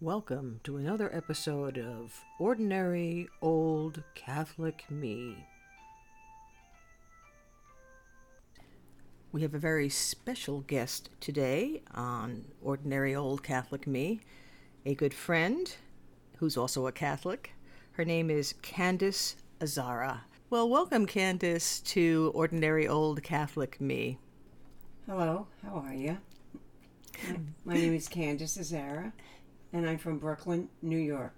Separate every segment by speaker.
Speaker 1: Welcome to another episode of Ordinary Old Catholic Me. We have a very special guest today on Ordinary Old Catholic Me, a good friend who's also a Catholic. Her name is Candice Azzara. Well, welcome, Candice, to Ordinary Old Catholic Me.
Speaker 2: Hello, how are you? My name is Candice Azzara, and I'm from Brooklyn, New York.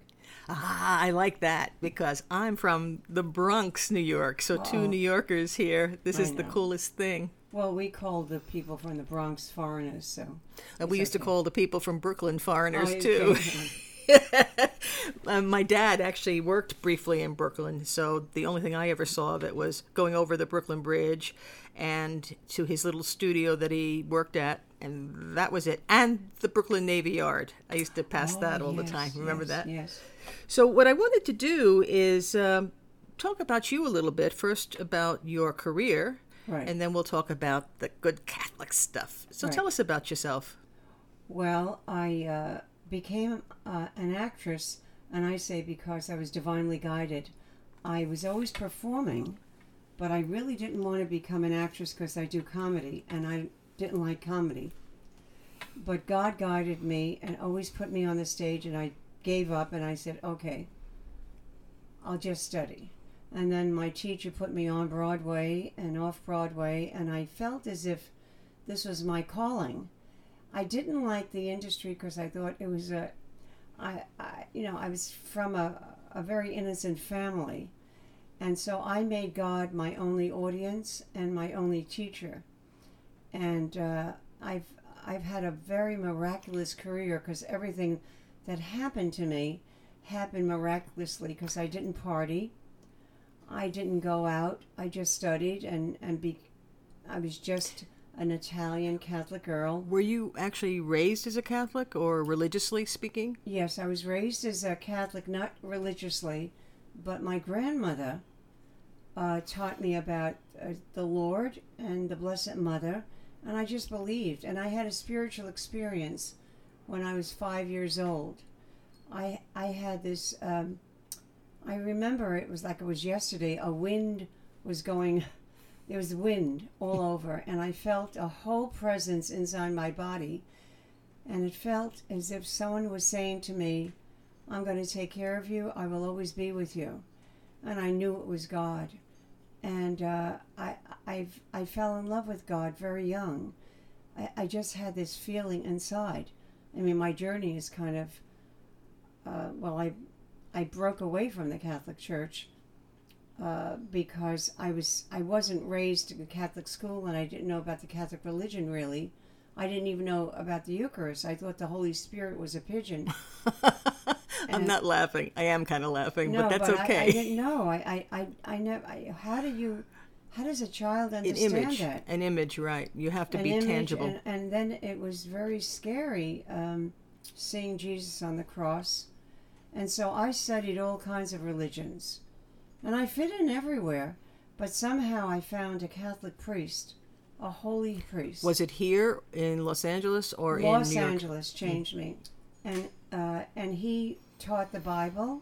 Speaker 1: Ah, I like that because I'm from the Bronx, New York. So, two. New Yorkers here. This
Speaker 2: I
Speaker 1: is the coolest thing.
Speaker 2: Well, we call the people from the Bronx foreigners, so.
Speaker 1: And we used to call the people from Brooklyn foreigners
Speaker 2: Oh,
Speaker 1: too. um, my dad actually worked briefly in Brooklyn, so the only thing I ever saw of it was going over the Brooklyn Bridge and to his little studio that he worked at, and that was it. And the Brooklyn Navy Yard. I used to pass that
Speaker 2: Oh,
Speaker 1: all the time. Remember
Speaker 2: yes,
Speaker 1: that?
Speaker 2: Yes.
Speaker 1: So, what I wanted to do is um, talk about you a little bit. First, about your career,
Speaker 2: Right.
Speaker 1: and then we'll talk about the good Catholic stuff. So,
Speaker 2: Right.
Speaker 1: tell us about yourself.
Speaker 2: Well, I uh, became uh, an actress, and I say because I was divinely guided. I was always performing, but I really didn't want to become an actress because I do comedy, and I didn't like comedy. But God guided me and always put me on the stage, and I gave up and I said, okay, I'll just study. And then my teacher put me on Broadway and off Broadway, and I felt as if this was my calling. I didn't like the industry because I thought it was a, I, I, you know, I was from a, a very innocent family. And so I made God my only audience and my only teacher. And uh, I've, I've had a very miraculous career because everything that happened to me happened miraculously because I didn't party. I didn't go out. I just studied and, and be, I was just an Italian Catholic girl.
Speaker 1: Were you actually raised as a Catholic or religiously speaking?
Speaker 2: Yes, I was raised as a Catholic, not religiously, but my grandmother uh, taught me about uh, the Lord and the Blessed Mother, and I just believed. And I had a spiritual experience when I was five years old. I I had this. Um, I remember it was like it was yesterday. A wind was going. There was wind all over, and I felt a whole presence inside my body and it felt as if someone was saying to me, I'm going to take care of you. I will always be with you. And I knew it was God. And uh, I, I've, I fell in love with God very young. I, I just had this feeling inside. I mean, my journey is kind of, uh, well, I, I broke away from the Catholic Church uh, because I was I wasn't raised in a Catholic school and I didn't know about the Catholic religion really. I didn't even know about the Eucharist. I thought the Holy Spirit was a pigeon.
Speaker 1: I'm not laughing. I am kind of laughing,
Speaker 2: no,
Speaker 1: but that's
Speaker 2: I-
Speaker 1: okay.
Speaker 2: I, didn't know. I I I, I never. I, how do you? How does a child understand An
Speaker 1: image,
Speaker 2: that?
Speaker 1: an image, right? You have to
Speaker 2: An
Speaker 1: be tangible.
Speaker 2: And, and then it was very scary um, seeing Jesus on the cross. And so I studied all kinds of religions. And I fit in everywhere. But somehow I found a Catholic priest, a holy priest.
Speaker 1: Was it here in Los Angeles or
Speaker 2: Los
Speaker 1: in New York?
Speaker 2: Angeles changed me. And, uh, and he taught the Bible.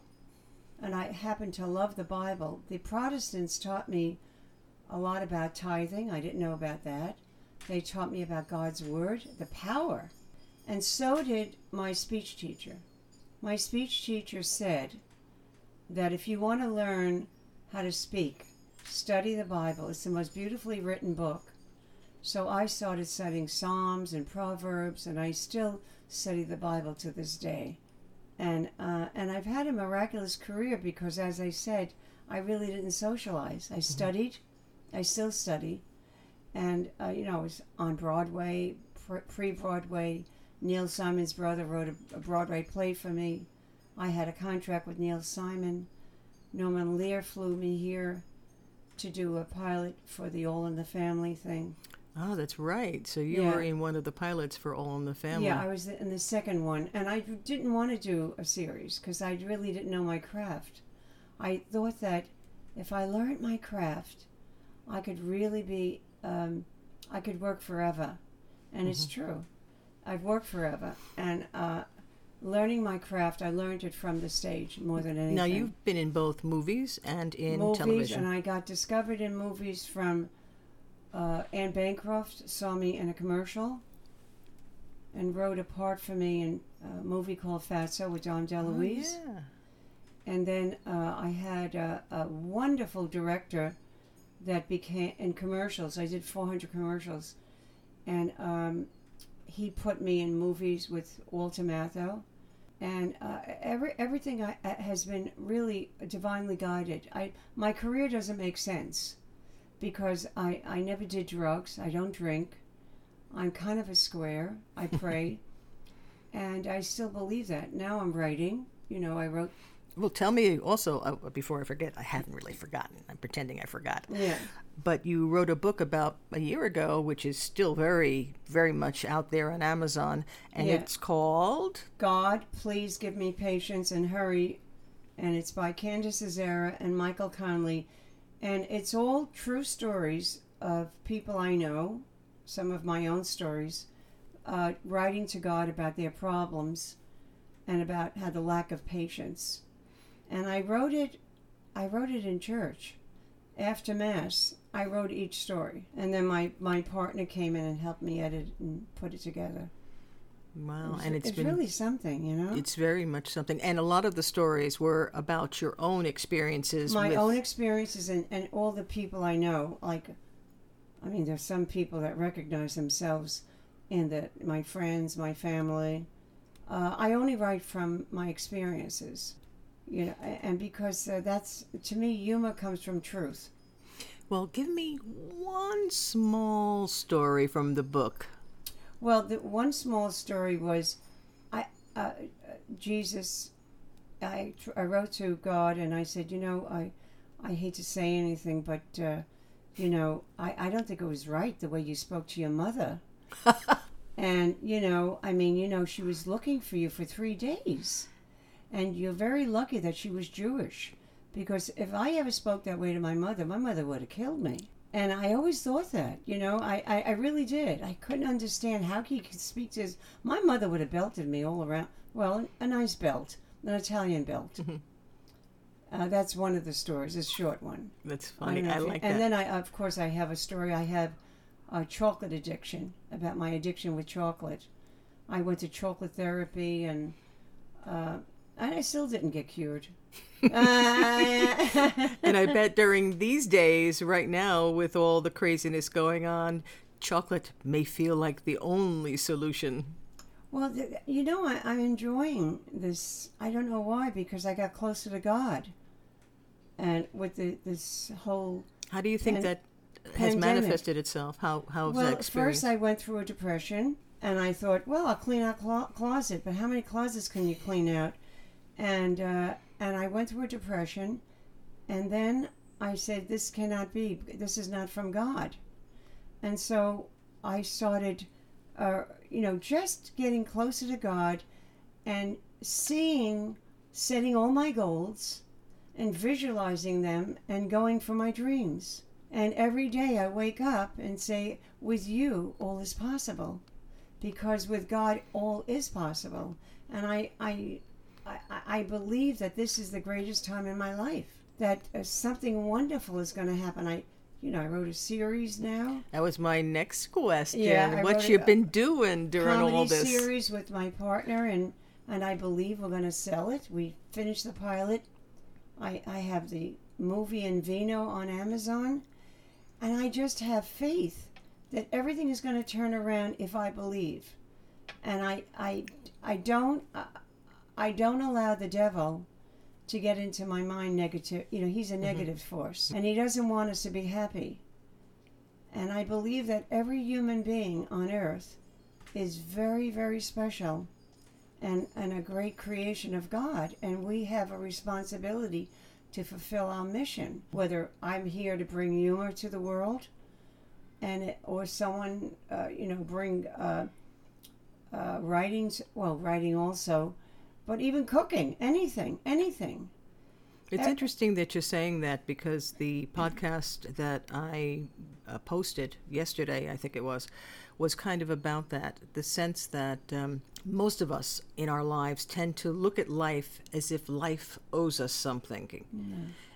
Speaker 2: And I happened to love the Bible. The Protestants taught me a lot about tithing. I didn't know about that. They taught me about God's Word, the power. And so did my speech teacher. My speech teacher said that if you want to learn how to speak, study the Bible. It's the most beautifully written book. So I started studying Psalms and Proverbs, and I still study the Bible to this day. And uh, and I've had a miraculous career because, as I said, I really didn't socialize. I studied, I still study, and uh, you know I was on Broadway, pre Broadway. Neil Simon's brother wrote a, a Broadway play for me. I had a contract with Neil Simon. Norman Lear flew me here to do a pilot for the All in the Family thing.
Speaker 1: Oh, that's right. So you
Speaker 2: Yeah.
Speaker 1: were in one of the pilots for All in the Family.
Speaker 2: Yeah, I was in the second one, and I didn't want to do a series because I really didn't know my craft. I thought that if I learned my craft, I could really be, um, I could work forever, and it's true. I've worked forever, and uh, learning my craft. I learned it from the stage more than anything.
Speaker 1: Now you've been in both movies and in
Speaker 2: movies,
Speaker 1: television.
Speaker 2: and I got discovered in movies from uh, Anne Bancroft saw me in a commercial and wrote a part for me in a movie called Fatso with Dom
Speaker 1: Oh,
Speaker 2: DeLuise.
Speaker 1: yeah.
Speaker 2: And then uh, I had a, a wonderful director that became in commercials. I did 400 commercials, and um, he put me in movies with Walter Matthau. And uh, every everything I, uh, has been really divinely guided. I my career doesn't make sense because I, I never did drugs. I don't drink. I'm kind of a square. I pray, and I still believe that. Now I'm writing. You know, I wrote
Speaker 1: Well, tell me also uh, before I forget. I haven't really forgotten. I'm pretending I forgot.
Speaker 2: yeah.
Speaker 1: But you wrote a book about a year ago, which is still very, very much out there on Amazon, and
Speaker 2: Yeah.
Speaker 1: it's called.
Speaker 2: God, please give me patience and hurry. And it's by Candice Azzara and Michael Conley. And it's all true stories of people I know, some of my own stories, uh, writing to God about their problems and about how the lack of patience. And I wrote it, I wrote it in church. After Mass, I wrote each story. And then my, my partner came in and helped me edit and put it together.
Speaker 1: Wow, and it's
Speaker 2: it's
Speaker 1: been
Speaker 2: really something, you know?
Speaker 1: It's very much something. And a lot of the stories were about your own experiences.
Speaker 2: my
Speaker 1: with,
Speaker 2: own experiences and, and all the people I know. Like, I mean, there's some people that recognize themselves in the my friends, my family. Uh, I only write from my experiences, you know, and because uh, that's to me, humor comes from truth.
Speaker 1: Well, give me one small story from the book.
Speaker 2: Well, the one small story was, I uh, Jesus. I tr- I wrote to God and I said, you know, I I hate to say anything, but uh, you know, I I don't think it was right the way you spoke to your mother. and you know, I mean, you know, she was looking for you for three days, and you're very lucky that she was Jewish, because if I ever spoke that way to my mother, my mother would have killed me. And I always thought that, you know, I, I, I really did. I couldn't understand how he could speak to his. My mother would have belted me all around. Well, a nice belt, an Italian belt. uh, that's one of the stories, a short one.
Speaker 1: That's funny. I,
Speaker 2: you-
Speaker 1: like
Speaker 2: and
Speaker 1: that.
Speaker 2: then I, of course, I have a story. I have a chocolate addiction about my addiction with chocolate. I went to chocolate therapy, and uh, and I still didn't get cured. Uh,
Speaker 1: and I bet during these days, right now, with all the craziness going on, chocolate may feel like the only solution.
Speaker 2: well, th- you know, I, I'm enjoying this. I don't know why, because I got closer to God, and with the, this whole
Speaker 1: How do you think
Speaker 2: Pan-
Speaker 1: that has
Speaker 2: pandemic.
Speaker 1: manifested itself? How how's
Speaker 2: Well,
Speaker 1: that experience?
Speaker 2: first I went through a depression, and I thought, well, I'll clean out clo- closet, but how many closets can you clean out? And uh, and I went through a depression, and then I said, this cannot be. This is not from God. And so I started, uh, you know, just getting closer to God, and seeing, setting all my goals, and visualizing them, and going for my dreams. And every day I wake up and say, with you, all is possible. Because with God, all is possible. And I, I, I, I believe that this is the greatest time in my life. That uh, something wonderful is going to happen. I, you know, I wrote a series now.
Speaker 1: that was my next question.
Speaker 2: Yeah,
Speaker 1: what
Speaker 2: you've
Speaker 1: been doing during all this?
Speaker 2: series with my partner, and and I believe we're going to sell it. We finished the pilot. I I have the movie in Vino on Amazon, and I just have faith that everything is going to turn around if I believe, and I I I don't I, don't allow the devil to get into my mind negative. You know, he's a negative force, and he doesn't want us to be happy. And I believe that every human being on earth is very, very special and, and a great creation of God. And we have a responsibility to fulfill our mission. Whether I'm here to bring humor to the world and it, or someone, uh, you know, bring uh, uh, writings, well, writing also, but even cooking, anything, anything.
Speaker 1: It's interesting that you're saying that because the podcast that I uh, posted yesterday, I think it was, was kind of about that. The sense that um, most of us in our lives tend to look at life as if life owes us something.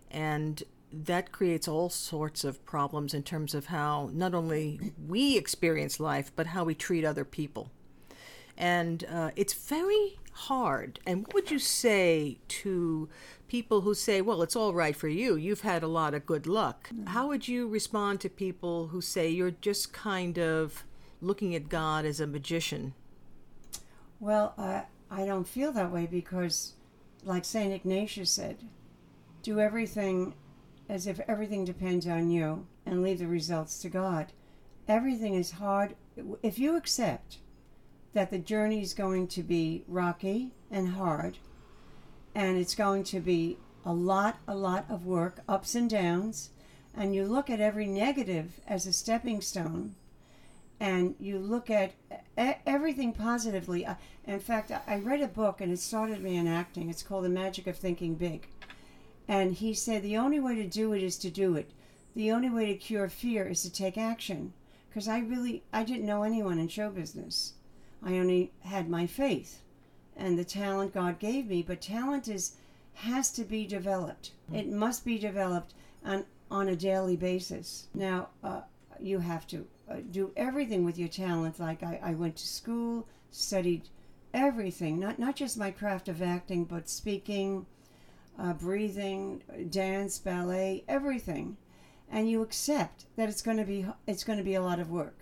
Speaker 1: And that creates all sorts of problems in terms of how not only we experience life, but how we treat other people. And uh, it's very hard. And what would you say to people who say, well, it's all right for you? You've had a lot of good luck. How would you respond to people who say you're just kind of looking at God as a magician?
Speaker 2: Well, I I don't feel that way because, like Saint Ignatius said, do everything as if everything depends on you, and leave the results to God. Everything is hard if you accept that the journey is going to be rocky and hard, and it's going to be a lot, a lot of work, ups and downs, and you look at every negative as a stepping stone, and you look at everything positively. In fact, I read a book and it started me in acting. It's called The Magic of Thinking Big. And he said the only way to do it is to do it. The only way to cure fear is to take action. Because I really, I didn't know anyone in show business. I only had my faith and the talent God gave me. But talent is has to be developed. It must be developed on on a daily basis. Now, uh, you have to uh, do everything with your talent. Like I, I went to school, studied everything, not not just my craft of acting, but speaking, uh, breathing, dance, ballet, everything, and you accept that it's going to be it's going to be a lot of work.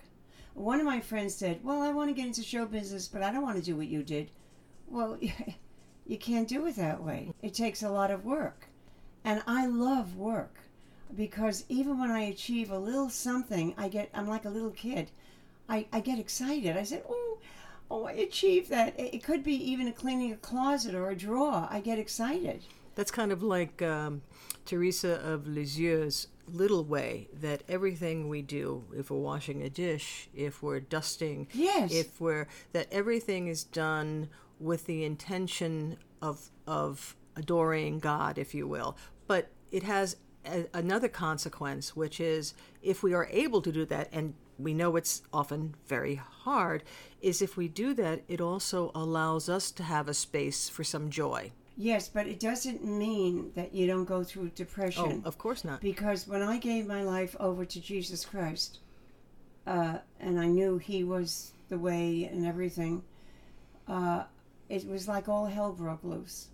Speaker 2: One of my friends said, "Well, I want to get into show business, but I don't want to do what you did." Well, you can't do it that way. It takes a lot of work, and I love work because even when I achieve a little something, I get I'm like a little kid. I, I get excited. I said, "Oh, oh, I achieved that." It, could be even cleaning a closet or a drawer. I get excited.
Speaker 1: That's kind of like um, Teresa of Lisieux's little way that everything we do, if we're washing a dish, if we're dusting,
Speaker 2: Yes.
Speaker 1: if we're that everything is done with the intention of of adoring God, if you will. But it has a, another consequence, which is if we are able to do that, and we know it's often very hard, is if we do that, it also allows us to have a space for some joy.
Speaker 2: Yes, but it doesn't mean that you don't go through depression.
Speaker 1: Oh, of course not.
Speaker 2: Because when I gave my life over to Jesus Christ, uh, and I knew He was the way and everything, uh, it was like all hell broke loose.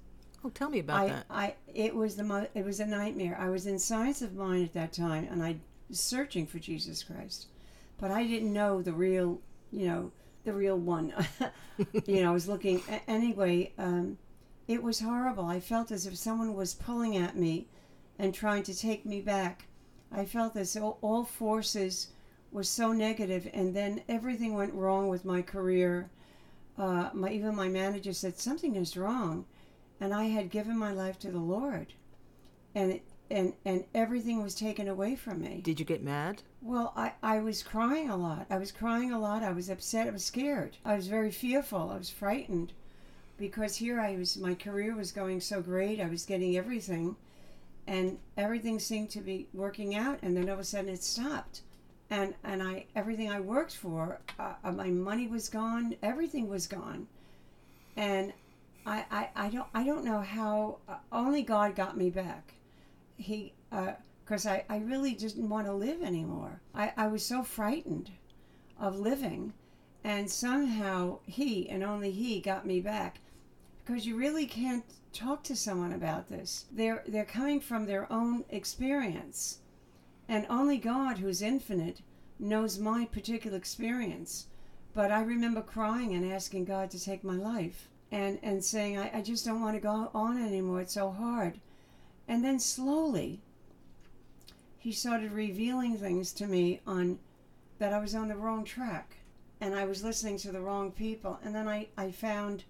Speaker 1: Oh, tell me about
Speaker 2: I,
Speaker 1: that.
Speaker 2: I, it was the mo- it was a nightmare. I was in science of mind at that time, and I was searching for Jesus Christ, but I didn't know the real, you know, the real one. you know, I was looking anyway. Um, it was horrible. I felt as if someone was pulling at me and trying to take me back. I felt as though all forces were so negative, and then everything went wrong with my career. Uh, my even my manager said something is wrong, and I had given my life to the Lord, and it, and and everything was taken away from me.
Speaker 1: Did you get mad?
Speaker 2: Well, I, I was crying a lot. I was crying a lot. I was upset. I was scared. I was very fearful. I was frightened because here I was, my career was going so great. I was getting everything and everything seemed to be working out. And then all of a sudden it stopped. And, and I, everything I worked for, uh, uh, my money was gone. Everything was gone. And I, I, I don't, I don't know how, uh, only God got me back. He, uh, because I, I really didn't want to live anymore. I, I was so frightened of living. And somehow he and only he got me back. Because you really can't talk to someone about this. They're, they're coming from their own experience. And only God, who's infinite, knows my particular experience. But I remember crying and asking God to take my life and, and saying, I, I just don't want to go on anymore. It's so hard. And then slowly, he started revealing things to me on that I was on the wrong track and I was listening to the wrong people. And then I, I found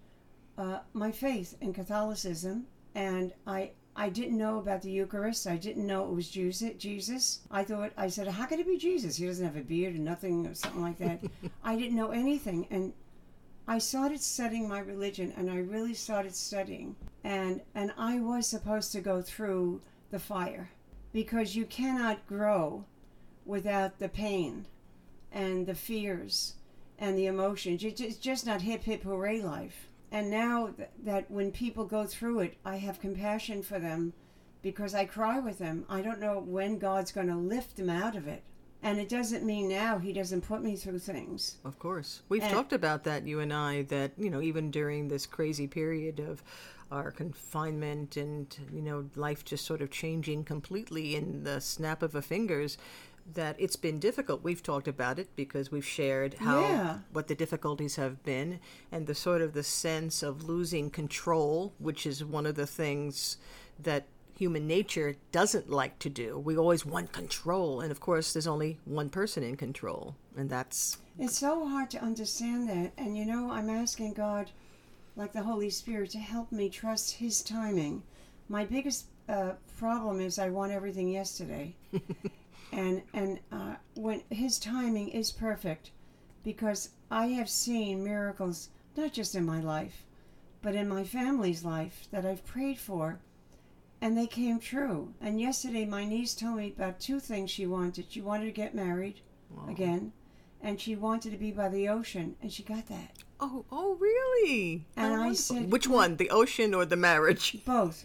Speaker 2: uh, my faith in Catholicism and I I didn't know about the Eucharist. I didn't know it was Jesus. Jesus. I thought I said, how could it be Jesus? He doesn't have a beard and nothing or something like that. I didn't know anything, and I started studying my religion and I really started studying and and I was supposed to go through the fire because you cannot grow without the pain and the fears and the emotions. It's just not hip hip hooray life. And now th- that when people go through it, I have compassion for them because I cry with them. I don't know when God's going to lift them out of it. And it doesn't mean now He doesn't put me through things.
Speaker 1: Of course. We've
Speaker 2: And-
Speaker 1: talked about that, you and I, that, you know, even during this crazy period of our confinement and, you know, life just sort of changing completely in the snap of a fingers, that it's been difficult. We've talked about it because we've shared how
Speaker 2: Yeah.
Speaker 1: what the difficulties have been and the sort of the sense of losing control, which is one of the things that human nature doesn't like to do. We always want control, and of course, there's only one person in control, and that's
Speaker 2: It's so hard to understand that. And you know, I'm asking God, like the Holy Spirit, to help me trust His timing. My biggest uh, problem is I want everything yesterday. and and uh, when His timing is perfect, because I have seen miracles, not just in my life, but in my family's life that I've prayed for. And they came true. And yesterday, my niece told me about two things she wanted. She wanted to get married again, and she wanted to be by the ocean, and she got that.
Speaker 1: Oh, oh, really?
Speaker 2: And I said,
Speaker 1: which one, the ocean or the marriage?
Speaker 2: Both.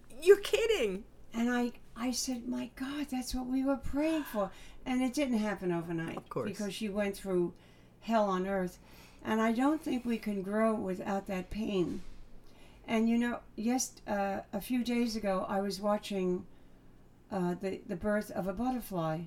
Speaker 1: You're kidding.
Speaker 2: And I, I said, my God, that's what we were praying for. And it didn't happen overnight.
Speaker 1: Of course.
Speaker 2: Because she went through hell on earth. And I don't think we can grow without that pain. And you know, yes, uh, a few days ago, I was watching uh, the, the birth of a butterfly.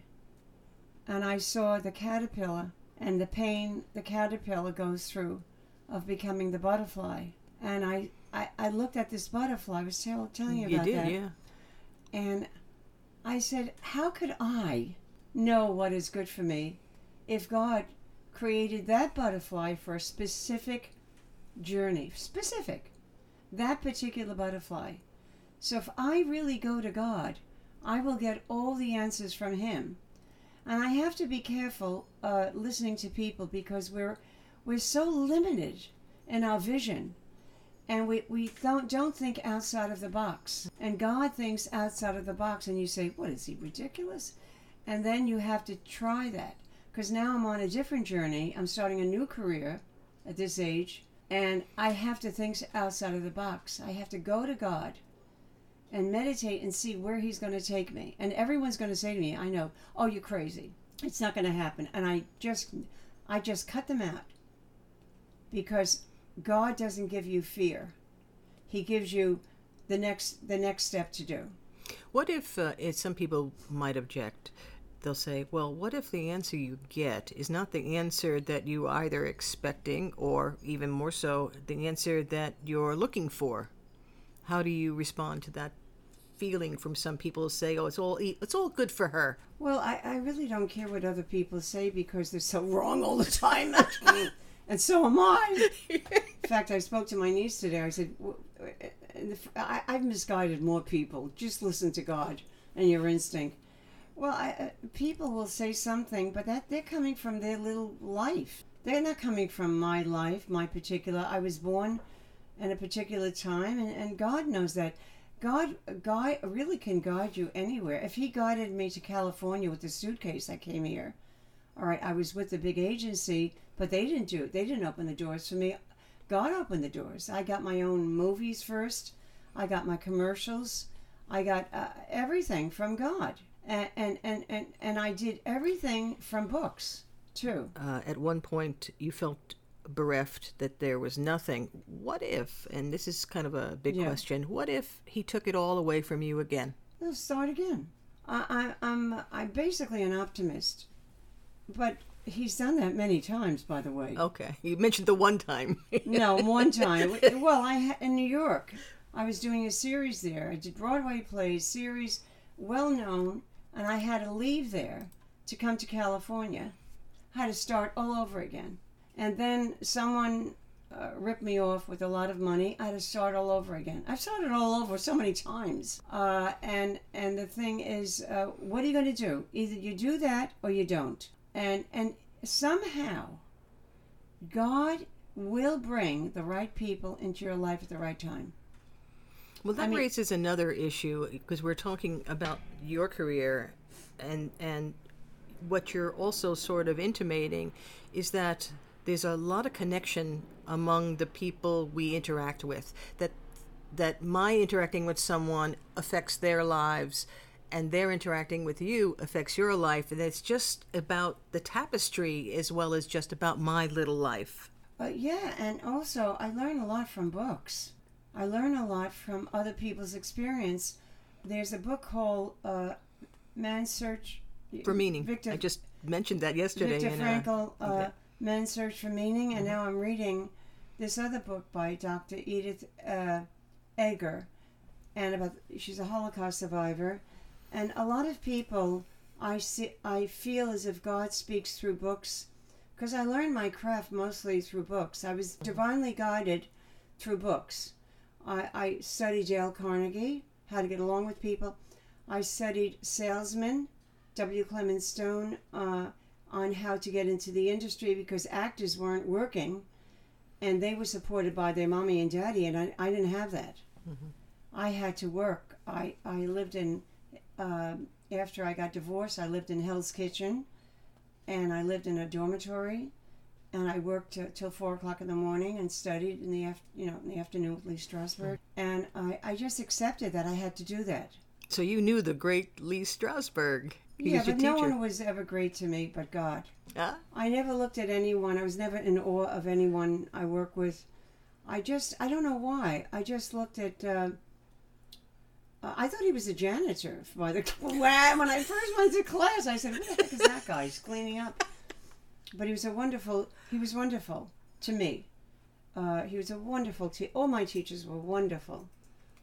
Speaker 2: And I saw the caterpillar and the pain the caterpillar goes through of becoming the butterfly. And I, I, I looked at this butterfly, I was tell, telling you
Speaker 1: You
Speaker 2: about
Speaker 1: did,
Speaker 2: that.
Speaker 1: yeah.
Speaker 2: And I said, How could I know what is good for me if God created that butterfly for a specific journey? Specific. That particular butterfly. So if I really go to God, I will get all the answers from Him. And I have to be careful uh, listening to people because we're we're so limited in our vision and we, we don't don't think outside of the box. And god thinks outside of the box and you say what is he ridiculous? And then you have to try that. Because now i'm on a different journey. I'm starting a new career at this age and i have to think outside of the box. I have to go to god and meditate and see where he's going to take me. And everyone's going to say to me i know. Oh you're crazy. It's not going to happen. And i just i just cut them out. Because God doesn't give you fear. He gives you the next the next step to do.
Speaker 1: What if, uh, if some people might object? They'll say, well, what if the answer you get is not the answer that you either expecting or even more so, the answer that you're looking for? How do you respond to that feeling from some people who say, oh, it's all, it's all good for her?
Speaker 2: Well, I, I really don't care what other people say because they're so wrong all the time. and so am I. In fact, I spoke to my niece today. I said, I've misguided more people. Just listen to God and your instinct. Well, I, uh, people will say something, but that they're coming from their little life. They're not coming from my life, my particular. I was born in a particular time, and, and God knows that. God, God really can guide you anywhere. If He guided me to California with the suitcase, I came here. All right, I was with the big agency, but they didn't do it. They didn't open the doors for me. God opened the doors. I got my own movies first. I got my commercials. I got uh, everything from God, and, and and and and I did everything from books too.
Speaker 1: Uh, at one point, you felt bereft that there was nothing. What if, and this is kind of a big
Speaker 2: Yeah.
Speaker 1: question, what if he took it all away from you again?
Speaker 2: Let's start again. I, I, I'm I'm basically an optimist, but he's done that many times, by the way.
Speaker 1: Okay. You mentioned the one time.
Speaker 2: No, one time. Well, I ha- in New York, I was doing a series there. I did Broadway plays, series, well known, and I had to leave there to come to California. I had to start all over again, and then someone uh, ripped me off with a lot of money. I had to start all over again. I've started all over so many times, uh, and and the thing is, uh, what are you going to do? Either you do that or you don't. And and somehow, God will bring the right people into your life at the right time.
Speaker 1: Well, that
Speaker 2: I mean-
Speaker 1: raises another issue because we're talking about your career, and and what you're also sort of intimating is that there's a lot of connection among the people we interact with. That that my interacting with someone affects their lives, and their interacting with you affects your life, and it's just about the tapestry as well as just about my little life.
Speaker 2: Uh, yeah, and also I learn a lot from books. I learn a lot from other people's experience. There's a book called uh, Man's Search
Speaker 1: For meaning,
Speaker 2: Viktor,
Speaker 1: I just mentioned that yesterday.
Speaker 2: Viktor
Speaker 1: in a-
Speaker 2: Frankl, uh,
Speaker 1: okay.
Speaker 2: Man's Search for Meaning, and now I'm reading this other book by Dr. Edith uh, Eger, and about she's a Holocaust survivor, and a lot of people I see I feel as if God speaks through books, because I learned my craft mostly through books. I was divinely guided through books. I, I studied Dale Carnegie, how to get along with people. I studied salesman, W. Clement Stone, uh, on how to get into the industry because actors weren't working and they were supported by their mommy and daddy, and I, I didn't have that. I had to work. I, I lived in, uh, after I got divorced, I lived in Hell's Kitchen and I lived in a dormitory and I worked till, till four o'clock in the morning and studied in the af- you know in the afternoon with Lee Strasberg, and I, I just accepted that I had to do that.
Speaker 1: So you knew the great Lee Strasberg. He
Speaker 2: yeah, but no one was ever great to me but God.
Speaker 1: Ah,
Speaker 2: I never looked at anyone. I was never in awe of anyone I work with. I just, I don't know why. I just looked at. Uh, uh, I thought he was a janitor by the when I first went to class. I said, "Who the heck is that guy? He's cleaning up." But he was a wonderful. He was wonderful to me. Uh, he was a wonderful. Te- all my teachers were wonderful.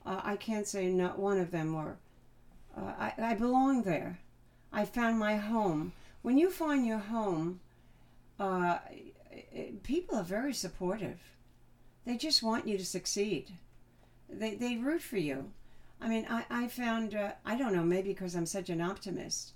Speaker 2: Uh, I can't say not one of them were. Uh, I, I belonged there. I found my home. When you find your home, uh, people are very supportive. They just want you to succeed. They, they root for you. I mean, I, I found, uh, I don't know, maybe because I'm such an optimist.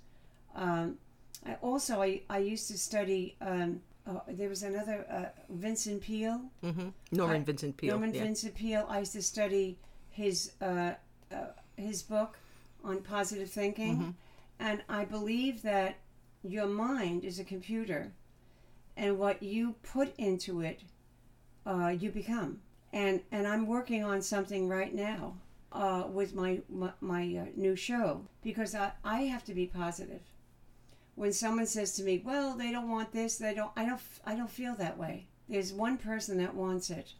Speaker 2: Um, I, also, I, I used to study, um, uh, there was another, uh, Vincent Peale.
Speaker 1: hmm Norman
Speaker 2: I-
Speaker 1: Vincent Peale.
Speaker 2: Norman
Speaker 1: yeah.
Speaker 2: Vincent Peale. I used to study his uh, uh, his book on positive thinking,
Speaker 1: Mm-hmm.
Speaker 2: and I believe that your mind is a computer, and what you put into it, uh, you become. And and I'm working on something right now uh, with my my, my uh, new show because I, I have to be positive. When someone says to me, "Well, they don't want this," they don't. I don't. I don't feel that way. There's one person that wants it.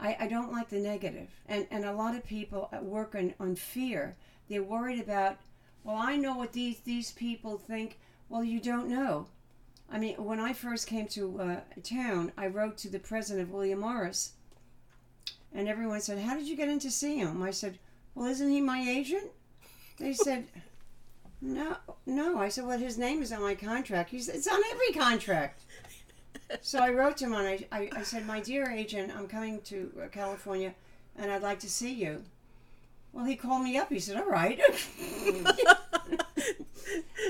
Speaker 2: I, I don't like the negative. And, and a lot of people at work on, on fear. They're worried about, well, I know what these, these people think. Well, you don't know. I mean, when I first came to uh, town, I wrote to the president of William Morris, and everyone said, How did you get in to see him? I said, Well, isn't he my agent? They said, No, no. I said, Well, his name is on my contract. He said, It's on every contract. So I wrote to him and I, I, I said, My dear agent, I'm coming to uh, California and I'd like to see you. Well, he called me up. He said, All right.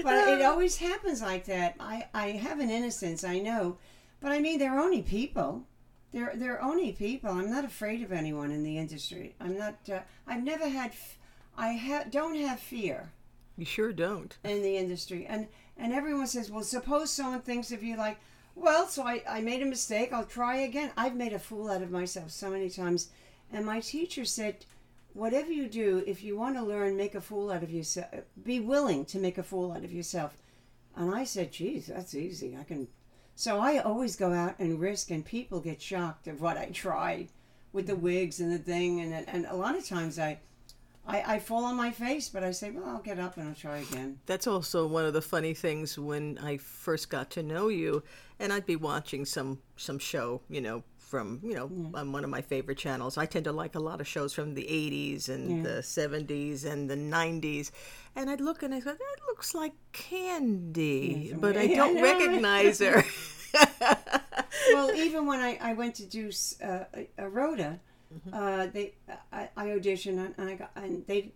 Speaker 2: but it always happens like that. I, I have an innocence, I know. But I mean, they're only people. They're, they're only people. I'm not afraid of anyone in the industry. I'm not, uh, I've never had, f- I ha- don't have fear
Speaker 1: You sure don't.
Speaker 2: in the industry. And and everyone says, well, suppose someone thinks of you like, well, so I, I made a mistake. I'll try again. I've made a fool out of myself so many times. And my teacher said, whatever you do, if you want to learn, make a fool out of yourself. Be willing to make a fool out of yourself. And I said, geez, that's easy. I can. So I always go out and risk, and people get shocked of what I try with the mm. wigs and the thing. And, and a lot of times I, I, I fall on my face, but I say, well, I'll get up and I'll try again.
Speaker 1: That's also one of the funny things when I first got to know you, and I'd be watching some some show, you know, from you know on one of my favorite channels. I tend to like a lot of shows from the '80s and the '70s and the '90s, and I'd look and I go, "That looks like Candy," but I
Speaker 2: Yeah,
Speaker 1: don't recognize her.
Speaker 2: well, even when I, I went to do uh, a Rhoda, uh, they I, I auditioned and, I got and they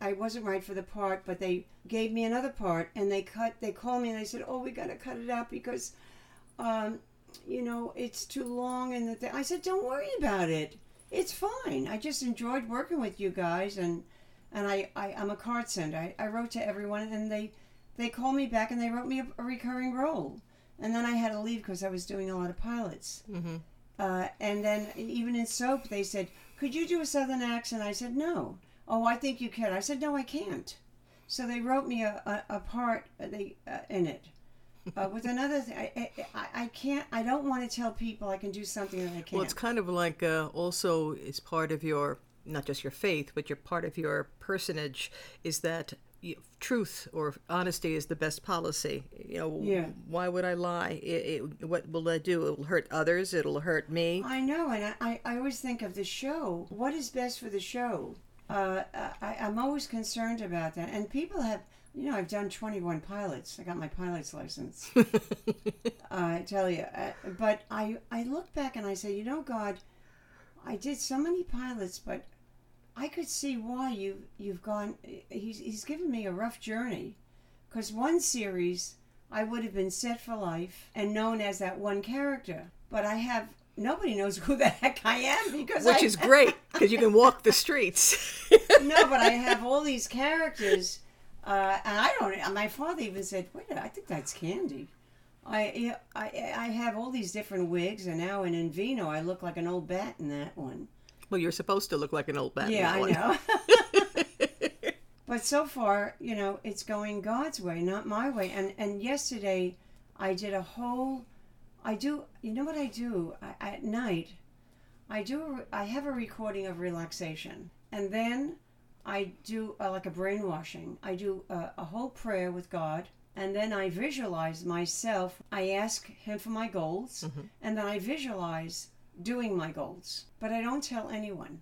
Speaker 2: I wasn't right for the part, but they gave me another part and they cut they called me and they said, oh, we got to cut it out because um, you know, it's too long. And the th-. I said, don't worry about it. It's fine. I just enjoyed working with you guys, and and I, I I'm a card sender. I, I wrote to everyone, and they they called me back and they wrote me a, a recurring role. And then I had to leave because I was doing a lot of pilots.
Speaker 1: Mm-hmm.
Speaker 2: Uh, and then even in soap, they said, "Could you do a southern accent?" I said, "No." Oh, I think you can. I said, "No, I can't." So they wrote me a, a, a part uh, they uh, in it. Uh, with another thing, I, I, I can't. I don't want to tell people I can do something that I can't.
Speaker 1: Well, it's kind of like uh, also is part of your not just your faith, but your part of your personage is that truth or honesty is the best policy. You know,
Speaker 2: Yeah.
Speaker 1: why would I lie? It, it, what will I do? It'll hurt others. It'll hurt me.
Speaker 2: I know, and I, I, always think of the show. What is best for the show? Uh, I, I'm always concerned about that. And people have, you know, I've done 21 pilots. I got my pilot's license. I tell you. Uh, but I, I look back and I say, you know, God, I did so many pilots, but I could see why you you've gone. He's he's given me a rough journey, because one series I would have been set for life and known as that one character, but I have nobody knows who the heck I am because
Speaker 1: Which
Speaker 2: I,
Speaker 1: is great because you can walk the streets.
Speaker 2: no, but I have all these characters, uh, and I don't. My father even said, "Wait, I think that's Candy." I, I I have all these different wigs, and now in Invino, I look like an old bat in that one.
Speaker 1: Well, you're supposed to look like an old Batman.
Speaker 2: Yeah, I know. but so far, you know, it's going God's way, not my way. And and yesterday, I did a whole. I do. You know what I do I, at night? I do. I have a recording of relaxation, and then I do uh, like a brainwashing. I do a, a whole prayer with God. And then I visualize myself. I ask Him for my goals, and then I visualize doing my goals. But I don't tell anyone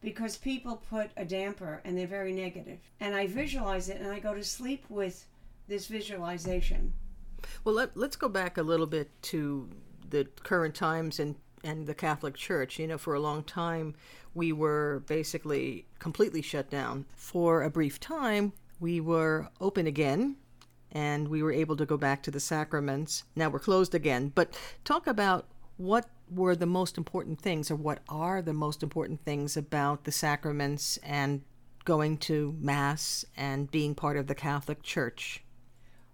Speaker 2: because people put a damper and they're very negative. And I visualize it and I go to sleep with this visualization.
Speaker 1: Well, let, let's go back a little bit to the current times and, and the Catholic Church. You know, for a long time, we were basically completely shut down. For a brief time, we were open again and we were able to go back to the sacraments. Now we're closed again. But talk about what were the most important things or what are the most important things about the sacraments and going to Mass and being part of the Catholic Church.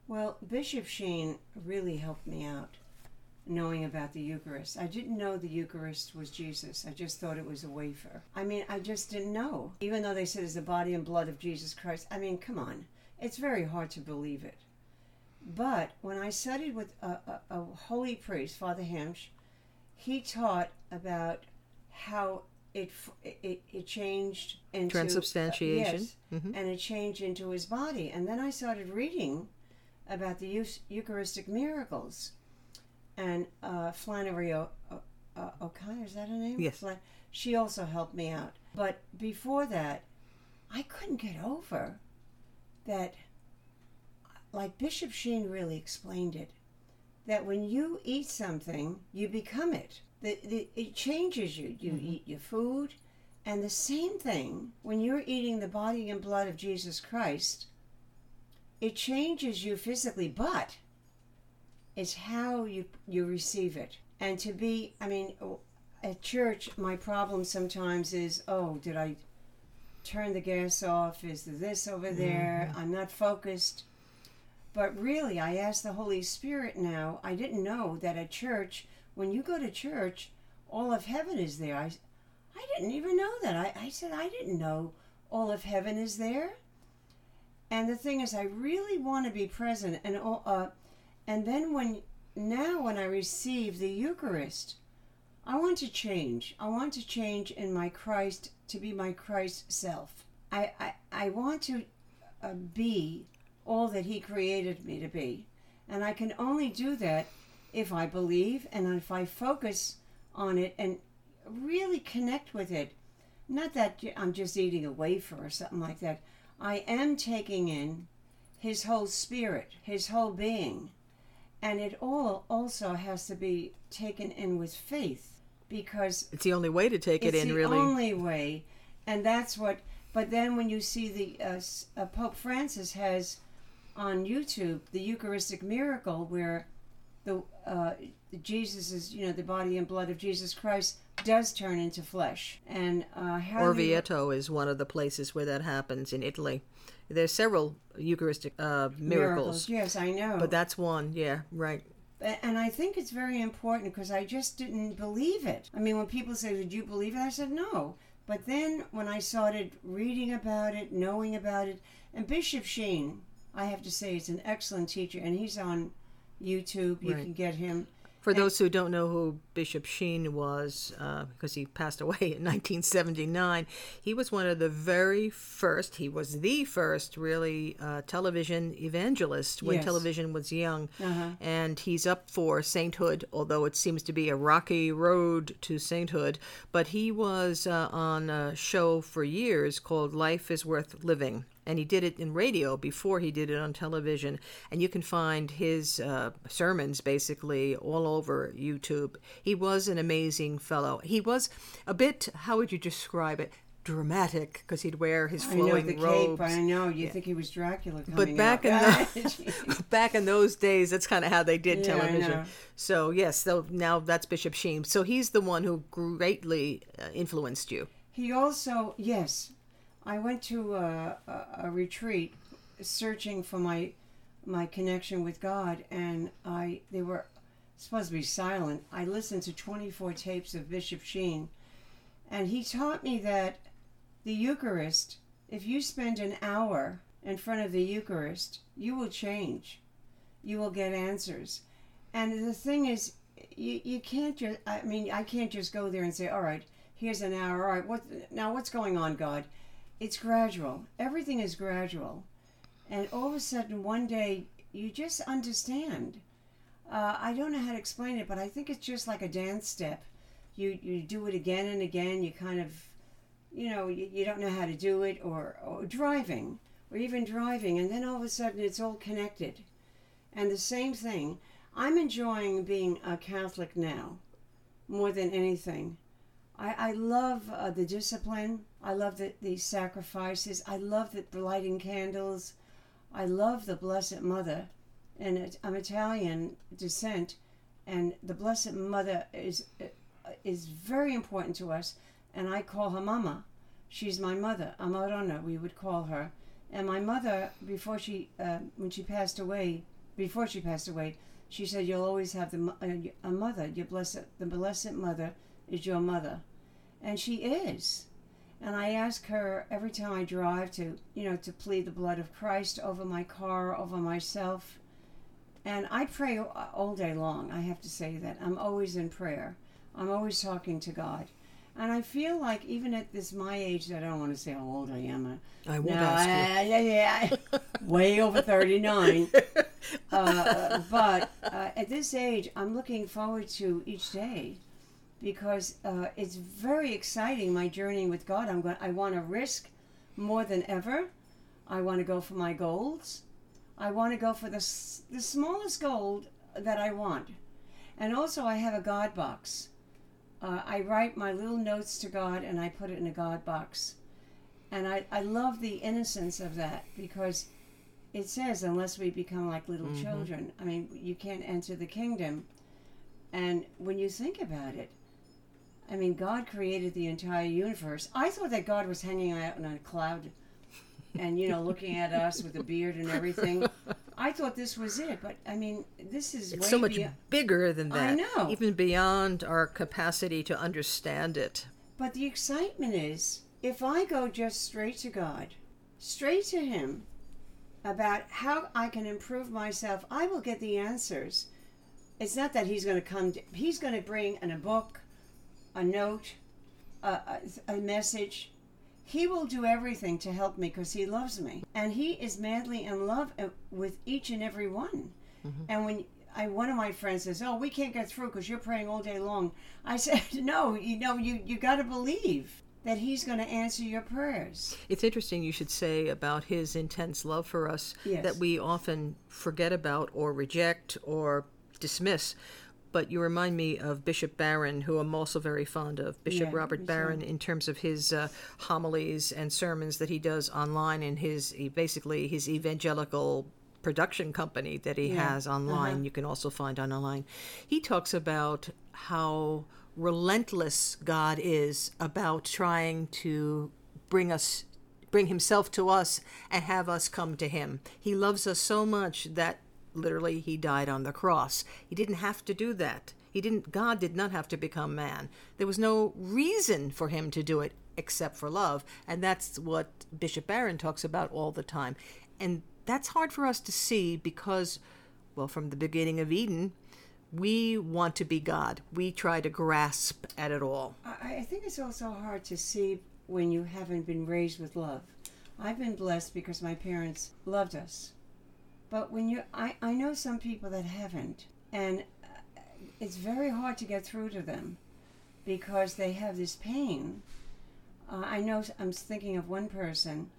Speaker 2: Well, Bishop Sheen really helped me out knowing about the Eucharist. I didn't know the Eucharist was Jesus. I just thought it was a wafer. I mean, I just didn't know. Even though they said it's the body and blood of Jesus Christ. I mean, come on. It's very hard to believe it. But when I studied with a, a, a holy priest, Father Hamsch, he taught about how it it, it changed into
Speaker 1: Transubstantiation.
Speaker 2: yes,
Speaker 1: Mhm.
Speaker 2: and it changed into his body. And then I started reading about the Eucharistic miracles, and uh, Flannery o- o- uh, O'Connor is that her name?
Speaker 1: Yes.
Speaker 2: Flan- she also helped me out. But before that, I couldn't get over that. Like Bishop Sheen really explained it, that when you eat something, you become it. The, the, it changes you. You mm-hmm. eat your food, and the same thing when you're eating the body and blood of Jesus Christ, it changes you physically, but it's how you you receive it. And to be, I mean, at church, my problem sometimes is, oh, did I turn the gas off? Is there this over there? Mm-hmm. I'm not focused. But really, I ask the Holy Spirit now. I didn't know that at church, when you go to church, all of heaven is there. I, I didn't even know that. I, I said, I didn't know all of heaven is there. And the thing is, I really want to be present. And, uh, and then when, now when I receive the Eucharist, I want to change. I want to change in my Christ to be my Christ self. I, I, I want to uh, be all that He created me to be. And I can only do that if I believe and if I focus on it and really connect with it. Not that I'm just eating a wafer or something like that. I am taking in His whole spirit, His whole being. And it all also has to be taken in with faith because
Speaker 1: It's the only way to take it in.
Speaker 2: it's
Speaker 1: in,
Speaker 2: the
Speaker 1: really.
Speaker 2: only way, and that's what. But then when you see the uh, uh, Pope Francis has on YouTube the Eucharistic miracle where the uh, Jesus is you know the body and blood of Jesus Christ does turn into flesh. And uh, how do you-
Speaker 1: Orvieto is one of the places where that happens in Italy. There's several Eucharistic uh, miracles,
Speaker 2: Yes, I know.
Speaker 1: but that's one. Yeah, right.
Speaker 2: And I think it's very important because I just didn't believe it. I mean, when people say, "Did you believe it?" I said, "No." But then when I started reading about it, knowing about it, and Bishop Sheen, I have to say, is an excellent teacher, and he's on YouTube. You
Speaker 1: Right.
Speaker 2: can get him.
Speaker 1: For those who don't know who Bishop Sheen was, uh, because he passed away in 1979, he was one of the very first, he was the first really uh, television evangelist when
Speaker 2: Yes.
Speaker 1: television was young.
Speaker 2: Uh-huh.
Speaker 1: And he's up for sainthood, although it seems to be a rocky road to sainthood. But he was uh, on a show for years called Life is Worth Living and he did it in radio before he did it on television. And you can find his uh, sermons basically all over YouTube. He was an amazing fellow. He was a bit, how would you describe it? Dramatic, because he'd wear his flowing
Speaker 2: I know the
Speaker 1: robes.
Speaker 2: cape. I know you think he was Dracula coming
Speaker 1: But back
Speaker 2: out.
Speaker 1: in the, back in those days, that's kind of how they did
Speaker 2: Yeah,
Speaker 1: television. So yes, so now that's Bishop Sheen. So he's the one who greatly uh, influenced you.
Speaker 2: He also, yes, I went to a, a, a retreat searching for my my connection with God, and I they were supposed to be silent. I listened to 24 tapes of Bishop Sheen, and he taught me that the Eucharist, if you spend an hour in front of the Eucharist, you will change. You will get answers. And the thing is, you, you can't just, I mean, I can't just go there and say, all right, here's an hour. All right, what, now what's going on, God? It's gradual. Everything is gradual. And all of a sudden, one day, you just understand. Uh, I don't know how to explain it, but I think it's just like a dance step. You, you do it again and again. You kind of, you know, you, you don't know how to do it, or, or driving, or even driving, and then all of a sudden it's all connected. And the same thing, I'm enjoying being a Catholic now more than anything. I, I love uh, the discipline. I love the, the sacrifices. I love the lighting candles. I love the Blessed Mother. And it, I'm Italian descent, and the Blessed Mother is uh, is very important to us. And I call her Mama. She's my mother. Amarona, we would call her. And my mother, before she, uh, when she passed away, before she passed away, she said, "You'll always have the, uh, a mother. Your blessed, the blessed mother is your mother," and she is. And I ask her every time I drive to, you know, to plead the blood of Christ over my car, over myself. And I pray all day long. I have to say that I'm always in prayer. I'm always talking to God. And I feel like even at this my age, that I don't want to say how old I am.
Speaker 1: I won't
Speaker 2: no,
Speaker 1: ask you.
Speaker 2: I- yeah, yeah, way over 39. Uh, but uh, at this age, I'm looking forward to each day because uh, it's very exciting. My journeying with God. I'm going. I want to risk more than ever. I want to go for my goals. I want to go for the the smallest goal that I want, and also I have a God box. Uh, I write my little notes to God and I put it in a God box. And I, I love the innocence of that because it says, unless we become like little children, I mean, you can't enter the kingdom. And when you think about it, I mean, God created the entire universe. I thought that God was hanging out on a cloud and, you know, looking at us with a beard and everything. I thought this was it, but I mean, this is
Speaker 1: It's
Speaker 2: way
Speaker 1: so much
Speaker 2: beyond-
Speaker 1: bigger than that.
Speaker 2: I know.
Speaker 1: Even beyond our capacity to understand it.
Speaker 2: But the excitement is if I go just straight to God, straight to Him, about how I can improve myself, I will get the answers. It's not that He's going to come, to, He's going to bring in a book, a note, a, a, message. He will do everything to help me because He loves me. And He is madly in love uh, with each and every one. And when I, one of my friends says, "Oh, we can't get through because you're praying all day long," I said, "No, you know, you you got to believe that He's going to answer your prayers."
Speaker 1: It's interesting you should say about his intense love for us
Speaker 2: Yes.
Speaker 1: that we often forget about or reject or dismiss. But you remind me of Bishop Barron, who I'm also very fond of. Bishop
Speaker 2: Yeah,
Speaker 1: Robert Barron, in terms of his uh, homilies and sermons that he does online and his basically his evangelical production company that he
Speaker 2: Yeah.
Speaker 1: has online.
Speaker 2: Uh-huh.
Speaker 1: You can also find on online. He talks about how relentless God is about trying to bring us bring himself to us and have us come to him. He loves us so much that literally he died on the cross. He didn't have to do that. He didn't God did not have to become man. There was no reason for him to do it except for love, and that's what Bishop Barron talks about all the time. And that's hard for us to see because well from the beginning of Eden, we want to be God. We try to grasp at it all.
Speaker 2: I, I think it's also hard to see when you haven't been raised with love. I've been blessed because my parents loved us. But when you, I, I know some people that haven't, and uh, it's very hard to get through to them because they have this pain. Uh, I know, I'm thinking of one person,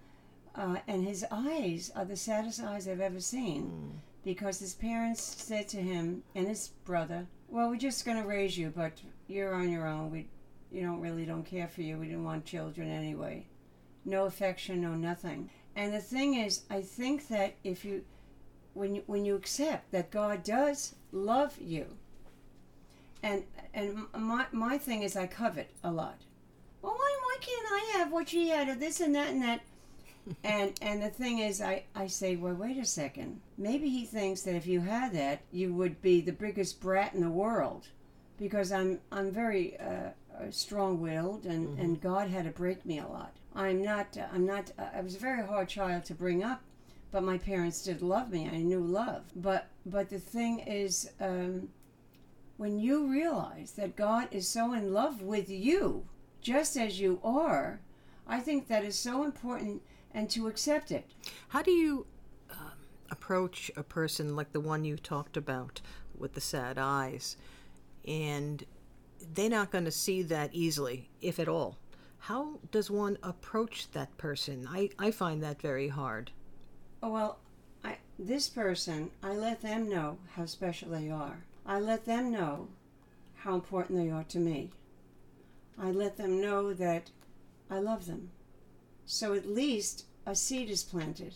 Speaker 2: uh, and his eyes are the saddest eyes I've ever seen because his parents said to him and his brother, "Well, we're just going to raise you, but you're on your own. We, you don't really don't care for you. We didn't want children anyway. No affection, no nothing." And the thing is, I think that if you, when you when you accept that God does love you, and and my my thing is I covet a lot. Well, why why can't I have what she had or this and that and that? and and the thing is I, I say well wait a second maybe he thinks that if you had that you would be the biggest brat in the world because i'm i'm very uh, uh, strong-willed and and god had to break me a lot i'm not uh, i'm not uh, i was a very hard child to bring up but my parents did love me i knew love but but the thing is um, when you realize that god is so in love with you just as you are i think that is so important and to accept it.
Speaker 1: How do you um, approach a person like the one you talked about with the sad eyes? And they're not going to see that easily, if at all. How does one approach that person? I, I find that very hard.
Speaker 2: Oh, well, I, this person, I let them know how special they are. I let them know how important they are to me. I let them know that I love them. So at least a seed is planted.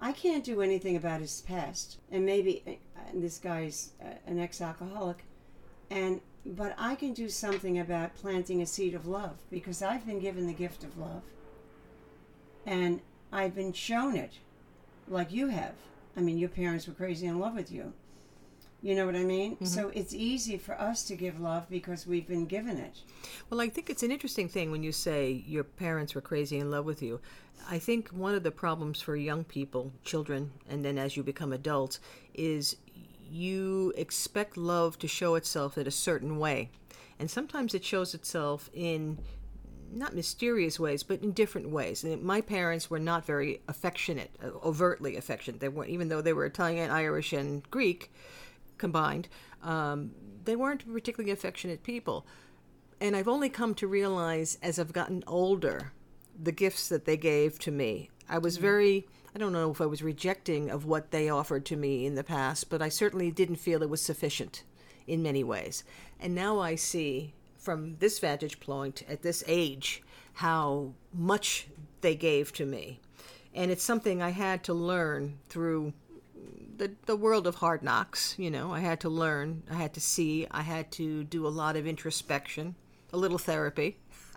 Speaker 2: I can't do anything about his past, and maybe uh, this guy's uh, an ex-alcoholic, and but I can do something about planting a seed of love because I've been given the gift of love, and I've been shown it, like you have. I mean, your parents were crazy in love with you. You know what I mean? Mm-hmm. So it's easy for us to give love because we've been given it.
Speaker 1: Well, I think it's an interesting thing when you say your parents were crazy in love with you. I think one of the problems for young people, children, and then as you become adults, is you expect love to show itself in a certain way. And sometimes it shows itself in not mysterious ways, but in different ways. And my parents were not very affectionate, uh, overtly affectionate. They weren't, even though they were Italian, Irish, and Greek combined, um, they weren't particularly affectionate people. And I've only come to realize as I've gotten older the gifts that they gave to me. I was very, I don't know if I was rejecting of what they offered to me in the past, but I certainly didn't feel it was sufficient in many ways. And now I see from this vantage point at this age how much they gave to me. And it's something I had to learn through the, the world of hard knocks. You know, I had to learn, I had to see, I had to do a lot of introspection, a little therapy.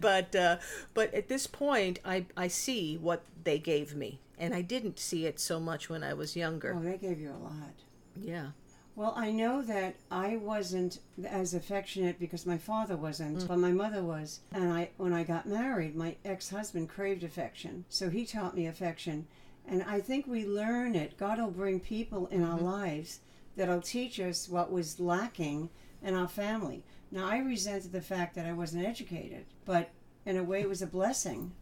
Speaker 1: But uh, but at this point, I I see what they gave me, and I didn't see it so much when I was younger.
Speaker 2: Oh, they gave you a lot.
Speaker 1: Yeah.
Speaker 2: Well, I know that I wasn't as affectionate because my father wasn't, mm. but my mother was. And I, when I got married, my ex-husband craved affection, so he taught me affection. And I think we learn it. God will bring people in our mm-hmm. lives that'll teach us what was lacking in our family. Now, I resented the fact that I wasn't educated, but in a way, it was a blessing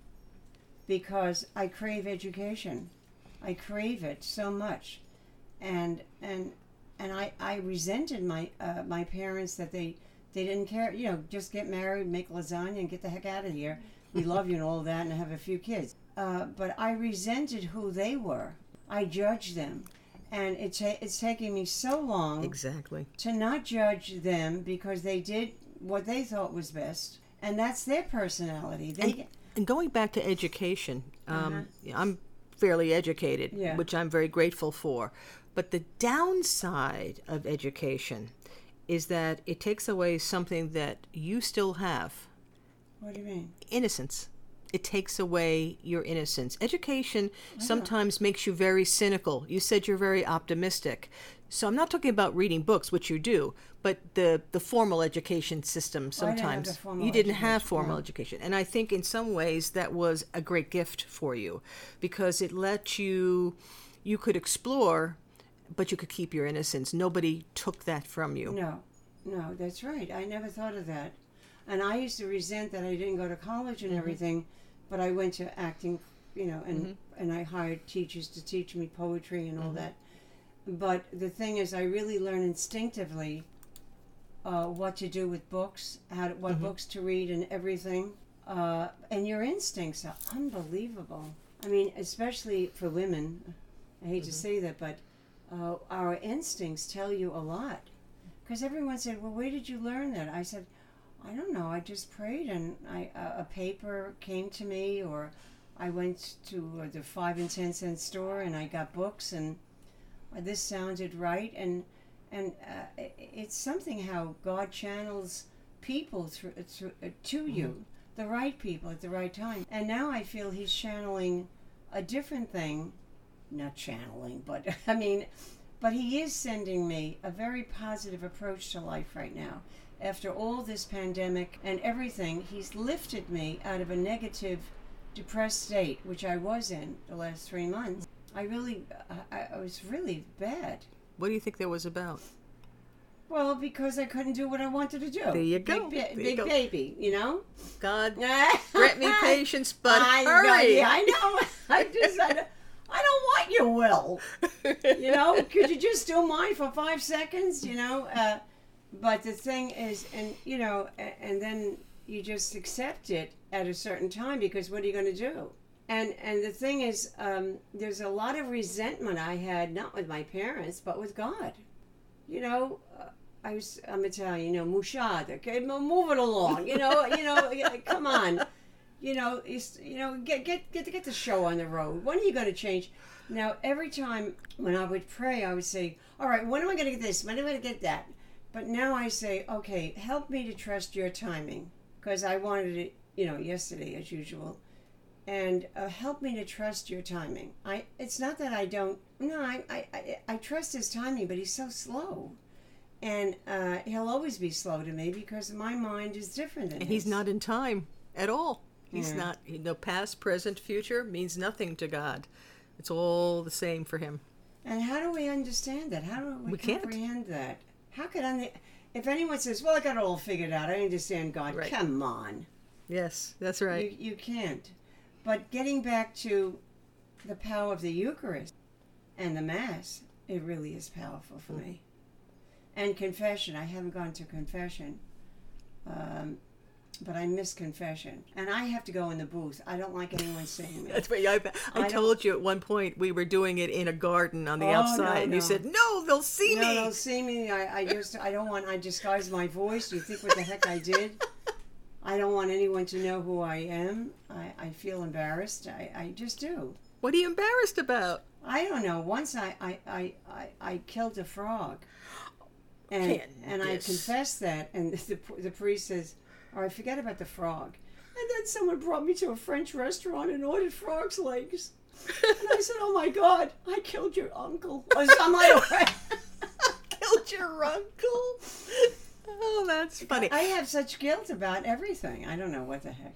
Speaker 2: because I crave education. I crave it so much, and and and I, I resented my uh, my parents that they they didn't care. You know, just get married, make lasagna, and get the heck out of here. We love you and all that, and have a few kids. Uh, but I resented who they were. I judged them, and it's it's taking me so long
Speaker 1: Exactly.
Speaker 2: to not judge them because they did what they thought was best, and that's their personality. They
Speaker 1: And going back to education, um, I'm fairly educated,
Speaker 2: Yeah.
Speaker 1: which I'm very grateful for. But the downside of education is that it takes away something that you still have
Speaker 2: What do you mean?
Speaker 1: innocence. It takes away your innocence. Education sometimes makes you very cynical. You said you're very optimistic. So I'm not talking about reading books, which you do, but the the formal education system
Speaker 2: I didn't
Speaker 1: sometimes you didn't have formal
Speaker 2: no.
Speaker 1: education. And I think in some ways that was a great gift for you because it let you you could explore but you could keep your innocence. Nobody took that from you.
Speaker 2: No, no, that's right. I never thought of that. And I used to resent that I didn't go to college and mm-hmm. everything, but I went to acting, you know, and mm-hmm. and I hired teachers to teach me poetry and all mm-hmm. that. But the thing is, I really learned instinctively uh, what to do with books, how to, what books to read, and everything. Uh, and your instincts are unbelievable. I mean, especially for women. I hate to say that, but uh, our instincts tell you a lot. Because everyone said, "Well, where did you learn that?" I said, "I don't know. I just prayed, and I uh, a paper came to me, or I went to uh, the five and ten cent store and I got books, and uh, this sounded right, and and uh, it's something how God channels people through, through uh, to you, the right people at the right time. And now I feel He's channeling a different thing, not channeling, but I mean, but He is sending me a very positive approach to life right now. After all this pandemic and everything, He's lifted me out of a negative, depressed state, which I was in the last three months. I really, I, I was really bad.
Speaker 1: What do you think that was about?
Speaker 2: Well, because I couldn't do what I wanted to do.
Speaker 1: There you go.
Speaker 2: Big, ba-
Speaker 1: you
Speaker 2: big
Speaker 1: go.
Speaker 2: baby, you know?
Speaker 1: God grant me patience, but
Speaker 2: I,
Speaker 1: hurry.
Speaker 2: yeah, I know. I just, I, don't- I don't want your will. You know, could you just do mine for five seconds? You know, uh, but the thing is, and you know, and then you just accept it at a certain time because what are you going to do? And and the thing is, um, there's a lot of resentment I had not with my parents but with God. You know, uh, I was I'm Italian. You know, mushada. Okay, mo- move it along. You know, you know, come on. You know, you know, get get get to get the show on the road. When are you going to change? Now, every time when I would pray, I would say, "All right, when am I going to get this? When am I going to get that?" But now I say, "Okay, help me to trust your timing," because I wanted it, you know, yesterday as usual, and uh, help me to trust your timing. I it's not that I don't. No, I I, I, I trust his timing, but he's so slow. And uh, he'll always be slow to me because my mind is different than
Speaker 1: And he's not in time at all. He's
Speaker 2: Yeah.
Speaker 1: not. You know, past, present, future means nothing to God. It's all the same for him.
Speaker 2: And how do we understand that? How do we,
Speaker 1: We can't.
Speaker 2: comprehend that? How could I? If anyone says, "Well, I got it all figured out," I understand God.
Speaker 1: Right.
Speaker 2: Come on,
Speaker 1: Yes, that's right.
Speaker 2: you you can't. But getting back to the power of the Eucharist and the Mass, it really is powerful for me. And confession, I haven't gone to confession, um, but I miss confession, and I have to go in the booth. I don't like anyone seeing me.
Speaker 1: That's what I, I,
Speaker 2: don't-
Speaker 1: told you at one point. We were doing it in a garden on the
Speaker 2: Oh, no,
Speaker 1: outside, and you said, "No, they'll see me
Speaker 2: No,
Speaker 1: me."
Speaker 2: don't see me. I, I just I don't want I disguise my voice. You think what the heck I did? I don't want anyone to know who I am. I, I feel embarrassed. I, I just do.
Speaker 1: What are you embarrassed about?
Speaker 2: I don't know. Once I I, I, I, I killed a frog. And and I
Speaker 1: Candice.
Speaker 2: confessed that and the, the priest says, All right, forget about the frog. And then someone brought me to a French restaurant and ordered frog's legs. And I said, Oh my God, I killed your uncle. Or something like.
Speaker 1: Killed your uncle. Oh, that's funny.
Speaker 2: I have such guilt about everything. I don't know what the heck.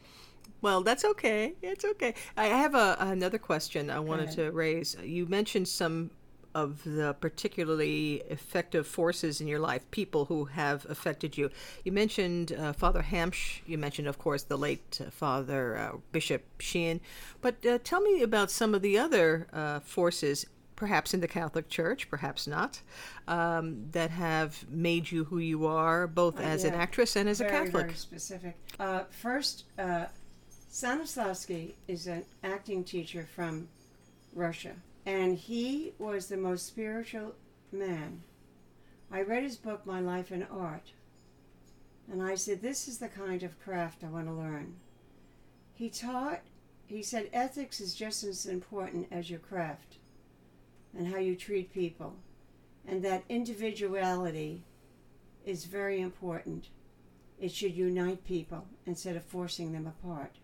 Speaker 1: Well, that's okay. It's okay. I have a, another question I wanted
Speaker 2: ahead.
Speaker 1: to raise. You mentioned some of the particularly effective forces in your life, people who have affected you. You mentioned uh, Father Hampsch. You mentioned, of course, the late uh, Father uh, Bishop Sheen. But uh, tell me about some of the other uh, forces, perhaps in the Catholic Church, perhaps not, um, that have made you who you are, both as an actress and as a Catholic.
Speaker 2: very specific. Uh, first, uh, Stanislavski is an acting teacher from Russia, and he was the most spiritual man. I read his book, My Life in Art, and I said, This is the kind of craft I want to learn. He taught he said ethics is just as important as your craft and how you treat people, and that individuality is very important. It should unite people instead of forcing them apart.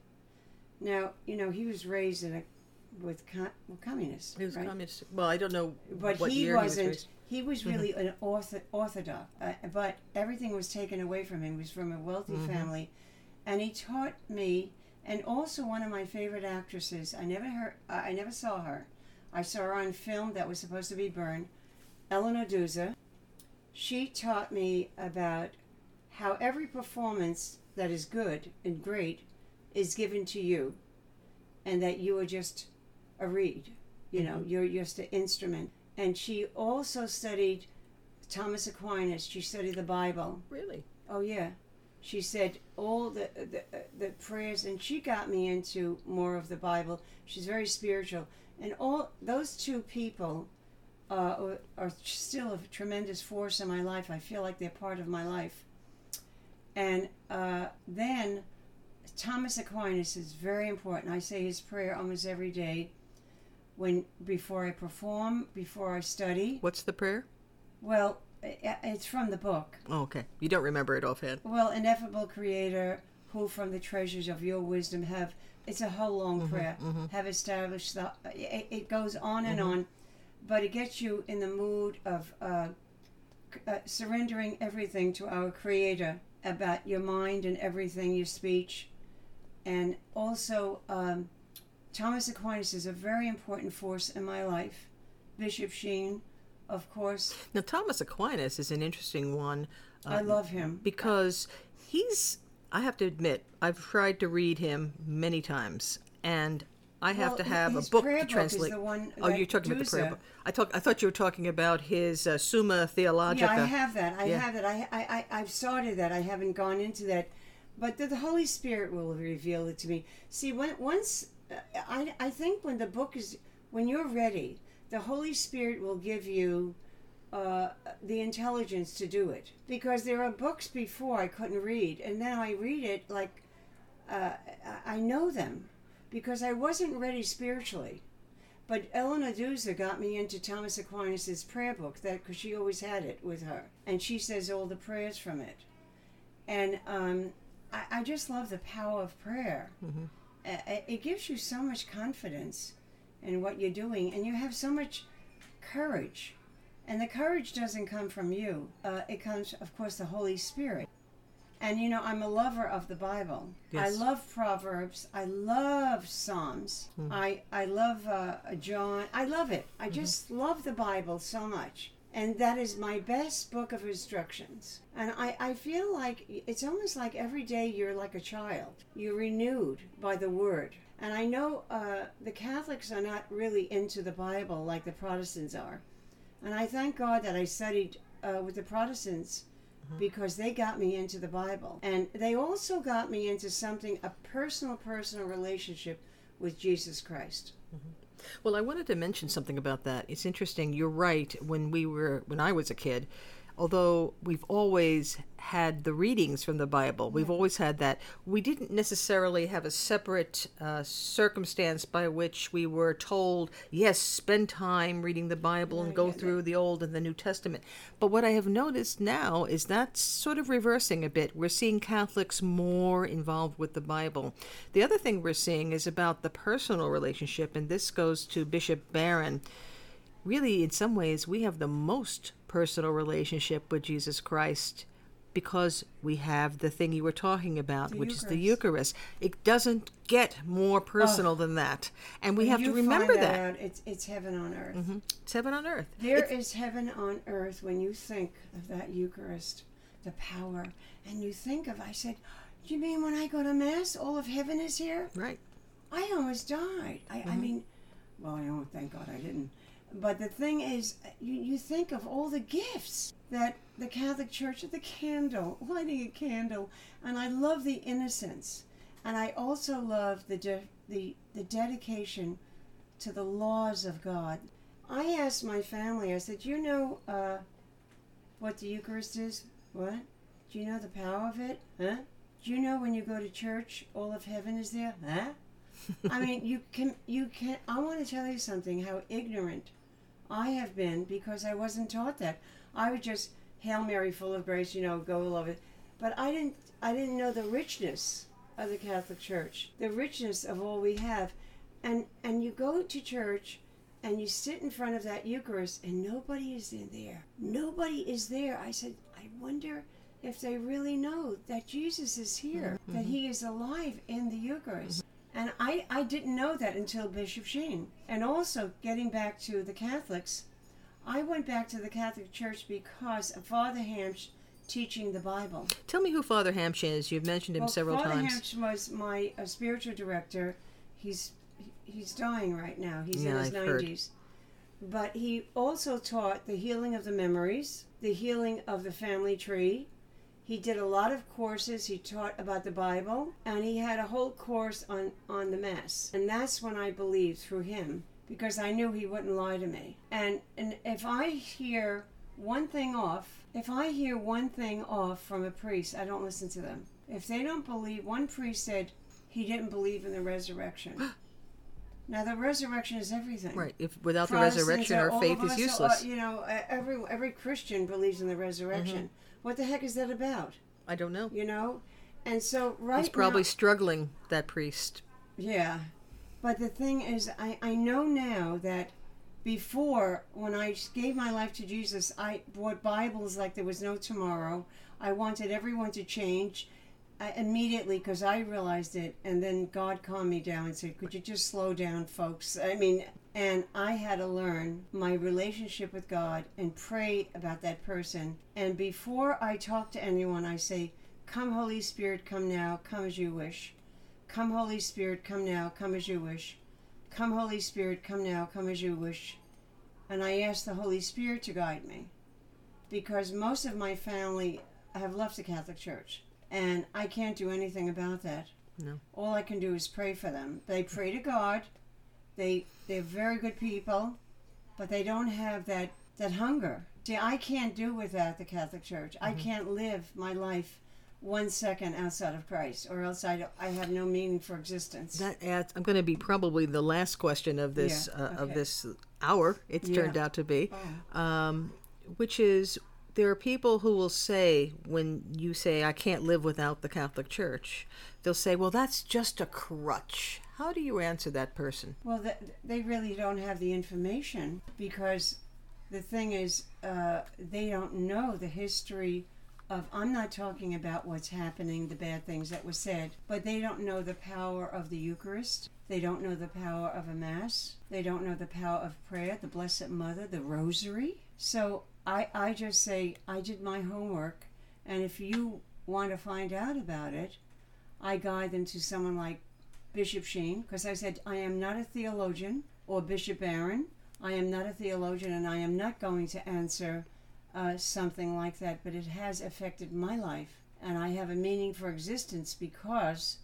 Speaker 2: Now, you know, he was raised in a with com- well, communists.
Speaker 1: He was
Speaker 2: right?
Speaker 1: communist. Well, I don't know
Speaker 2: but
Speaker 1: what
Speaker 2: he
Speaker 1: year
Speaker 2: wasn't.
Speaker 1: he was.
Speaker 2: He was really an ortho- orthodox, uh, but everything was taken away from him. He was from a wealthy
Speaker 1: Mhm.
Speaker 2: family, and he taught me. And also, one of my favorite actresses. I never heard. Uh, I never saw her. I saw her on film that was supposed to be burned. Eleanor Duse. She taught me about how every performance that is good and great is given to you, and that you are just a reed. You know, you're just an instrument. And she also studied Thomas Aquinas. She studied the Bible.
Speaker 1: Really?
Speaker 2: Oh yeah, she said all the the, the prayers, and she got me into more of the Bible. She's very spiritual, and all those two people uh, are still a tremendous force in my life. I feel like they're part of my life. And uh, then Thomas Aquinas is very important. I say his prayer almost every day. When before I perform, before I study.
Speaker 1: What's the prayer?
Speaker 2: Well, it's from the book.
Speaker 1: Oh, okay. You don't remember it offhand.
Speaker 2: Well, ineffable Creator, who from the treasures of your wisdom have, it's a whole long prayer, have established the, it, it goes on and on, but it gets you in the mood of uh, uh, surrendering everything to our Creator about your mind and everything, your speech. And also, um, Thomas Aquinas is a very important force in my life. Bishop Sheen, of course,
Speaker 1: Now, Thomas Aquinas is an interesting one.
Speaker 2: I
Speaker 1: um,
Speaker 2: love him.
Speaker 1: because he's I have to admit I've tried to read him many times and I have
Speaker 2: Well,
Speaker 1: to have a book to
Speaker 2: book is
Speaker 1: translate.
Speaker 2: the one
Speaker 1: oh, you're talking about the prayer book. I talk. I thought you were talking about his uh, Summa Theologica.
Speaker 2: Yeah, I have that. I
Speaker 1: Yeah.
Speaker 2: have that. I, I, I, I've started that. I haven't gone into that. But the, the Holy Spirit will reveal it to me. See, when once, uh, I, I think when the book is, when you're ready, the Holy Spirit will give you uh, the intelligence to do it. Because there are books before I couldn't read, and then I read it like uh, I know them because I wasn't ready spiritually. But Eleanor Duse got me into Thomas Aquinas' prayer book that because she always had it with her, and she says all the prayers from it, and um, I, I just love the power of prayer. Uh, it- gives you so much confidence in what you're doing, and you have so much courage. And the courage doesn't come from you; uh, it comes, of course, the Holy Spirit. And you know, I'm a lover of the Bible. I love Proverbs. I love Psalms. I I love uh, John. I love it. I just love the Bible so much. And that is my best book of instructions. And I, I feel like it's almost like every day you're like a child. You're renewed by the Word. And I know uh, the Catholics are not really into the Bible like the Protestants are. And I thank God that I studied uh, with the Protestants because they got me into the Bible. And they also got me into something, a personal, personal relationship with Jesus Christ.
Speaker 1: Well, I wanted to mention something about that. It's interesting. You're right. When we were, when I was a kid, although we've always had the readings from the Bible, we've always had that. We didn't necessarily have a separate uh, circumstance by which we were told, yes, spend time reading the Bible and go through the Old and the New Testament. But what I have noticed now is that's sort of reversing a bit. We're seeing Catholics more involved with the Bible. The other thing we're seeing is about the personal relationship, and this goes to Bishop Barron really, in some ways, we have the most personal relationship with Jesus Christ because we have the thing you were talking about, which is the Eucharist. It doesn't get more personal than that. And we have to remember
Speaker 2: find
Speaker 1: that.
Speaker 2: out, it's, it's heaven on earth. Mm-hmm.
Speaker 1: It's heaven on earth.
Speaker 2: There is heaven on earth when you think of that Eucharist, the power. And you think of, I said, you mean when I go to Mass, all of heaven is here?
Speaker 1: Right.
Speaker 2: I almost died. I, I mm-hmm. mean, well, I don't thank God I didn't. But the thing is, you, you think of all the gifts that the Catholic Church, the candle, lighting a candle, and I love the innocence, and I also love the de- the the dedication to the laws of God. I asked my family. I said, "You know uh, what the Eucharist is? What? Do you know the power of it? Huh? Do you know when you go to church, all of heaven is there? Huh?" I mean, you can you can. I want to tell you something. How ignorant I have been because I wasn't taught that. I would just hail Mary, full of grace, you know, go love it. But I didn't. I didn't know the richness of the Catholic Church, the richness of all we have, and and you go to church and you sit in front of that Eucharist and nobody is in there. Nobody is there. I said, I wonder if they really know that Jesus is here, that mm-hmm. he is alive in the Eucharist. Mm-hmm. And I, I didn't know that until Bishop Sheen. And also, getting back to the Catholics, I went back to the Catholic Church because of Father Hampsch teaching the Bible.
Speaker 1: Tell me who Father Hampshire is. You've mentioned him
Speaker 2: Well,
Speaker 1: several
Speaker 2: Father
Speaker 1: times.
Speaker 2: Father Hampsch was my uh, spiritual director. He's he's dying right now. He's
Speaker 1: Yeah,
Speaker 2: in his
Speaker 1: I've heard.
Speaker 2: nineties. But he also taught the healing of the memories, the healing of the family tree. He did a lot of courses. He taught about the Bible, and he had a whole course on on the Mass. And that's when I believed through him because I knew he wouldn't lie to me. And and if I hear one thing off, if I hear one thing off from a priest, I don't listen to them. If they don't believe, one priest said he didn't believe in the resurrection. now the resurrection is everything.
Speaker 1: Right. If without the resurrection, our faith is
Speaker 2: us are-
Speaker 1: useless.
Speaker 2: you know, uh, every every Christian believes in the resurrection.
Speaker 1: Mm-hmm.
Speaker 2: What the heck is that about?
Speaker 1: I don't know.
Speaker 2: You know, and so right
Speaker 1: He's probably
Speaker 2: now,
Speaker 1: struggling. That priest.
Speaker 2: yeah. But the thing is, I I know now that before when I gave my life to Jesus, I bought Bibles like there was no tomorrow. I wanted everyone to change. I, immediately because I realized it, and then God calmed me down and said, "Could you just slow down, folks?" I mean, and I had to learn my relationship with God and pray about that person. And before I talk to anyone, I say, "Come, Holy Spirit, come now, come as you wish. Come, Holy Spirit, come now, come as you wish. Come, Holy Spirit, come now, come as you wish." And I ask the Holy Spirit to guide me, because most of my family have left the Catholic Church and I can't do anything about that.
Speaker 1: No.
Speaker 2: All I can do is pray for them. They pray to God. They they're very good people, but they don't have that that hunger. See, I can't do without the Catholic Church. I
Speaker 1: Mm-hmm.
Speaker 2: can't live my life one second outside of Christ, or else I, I have no meaning for existence.
Speaker 1: That adds. I'm going to be probably the last question of this
Speaker 2: Yeah,
Speaker 1: uh, of this hour. It's
Speaker 2: Yeah.
Speaker 1: turned out to be,
Speaker 2: Oh.
Speaker 1: um, which is there are people who will say when you say I can't live without the Catholic Church, they'll say, "Well, that's just a crutch." How do you answer that person?
Speaker 2: Well, th- they really don't have the information because the thing is, uh, they don't know the history of. I'm not talking about what's happening, the bad things that were said, but they don't know the power of the Eucharist. They don't know the power of a Mass. They don't know the power of prayer, the Blessed Mother, the Rosary. So I, I just say, I did my homework, and if you want to find out about it, I guide them to someone like Bishop Sheen, because I said, I am not a theologian, or Bishop Barron. I am not a theologian, and I am not going to answer uh, something like that, but it has affected my life, and I have a meaning for existence because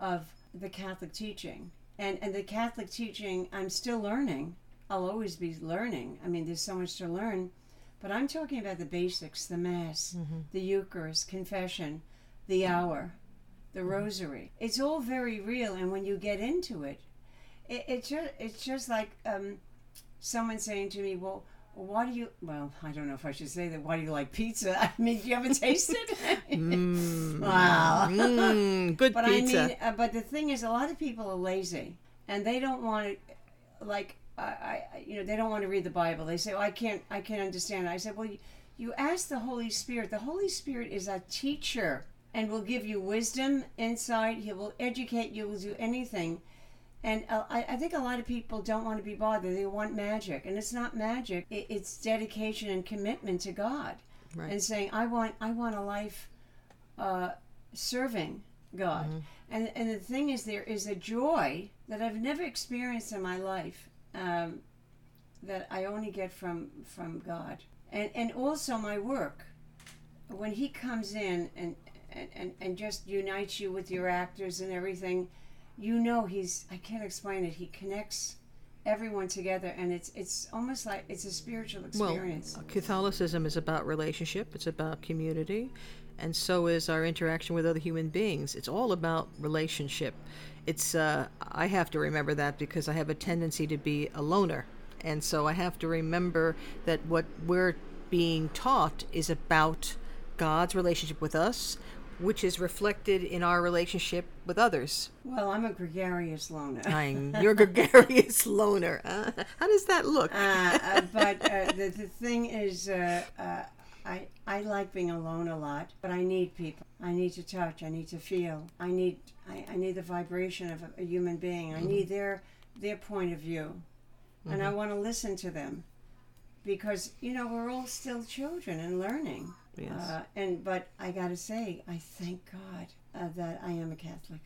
Speaker 2: of the Catholic teaching. And, and the Catholic teaching, I'm still learning. I'll always be learning. I mean, there's so much to learn. But I'm talking about the basics the Mass, the Eucharist, confession, the hour, the rosary. It's all very real, and when you get into it, it, it just, it's just like um, someone saying to me, Well, why do you, well, I don't know if I should say that, why do you like pizza? I mean, do you ever taste it? Wow.
Speaker 1: Mm, good
Speaker 2: But
Speaker 1: pizza.
Speaker 2: I mean, uh, but the thing is, a lot of people are lazy, and they don't want to, like, I, I, you know, they don't want to read the Bible. They say, "Oh, I can't, I can't understand." it. I said, "Well, you, you ask the Holy Spirit. The Holy Spirit is a teacher, and will give you wisdom, insight. He will educate you. Will do anything." And uh, I, I think a lot of people don't want to be bothered. They want magic, and it's not magic. It, it's dedication and commitment to God,
Speaker 1: Right.
Speaker 2: and saying, "I want, I want a life." uh, serving God. And and the thing is, there is a joy that I've never experienced in my life um, that I only get from from God. And and also my work, when He comes in and and, and, and just unites you with your actors and everything, you know He's I can't explain it. He connects everyone together, and it's it's almost like it's a spiritual experience.
Speaker 1: Well,
Speaker 2: experience.
Speaker 1: Catholicism is about relationship. It's about community, and so is our interaction with other human beings. It's all about relationship. It's uh, I have to remember that because I have a tendency to be a loner, and so I have to remember that what we're being taught is about God's relationship with us, which is reflected in our relationship with others.
Speaker 2: Well, I'm a gregarious loner.
Speaker 1: I'm you're a gregarious loner. Uh, how does that look?
Speaker 2: uh, uh, but uh, the, the thing is, uh, uh, I, I like being alone a lot, but I need people. I need to touch. I need to feel. I need I, I need the vibration of a, a human being. I need their their point of view, and I want to listen to them, because you know we're all still children and learning.
Speaker 1: Yes.
Speaker 2: Uh, and but I gotta say, I thank God uh, that I am a Catholic.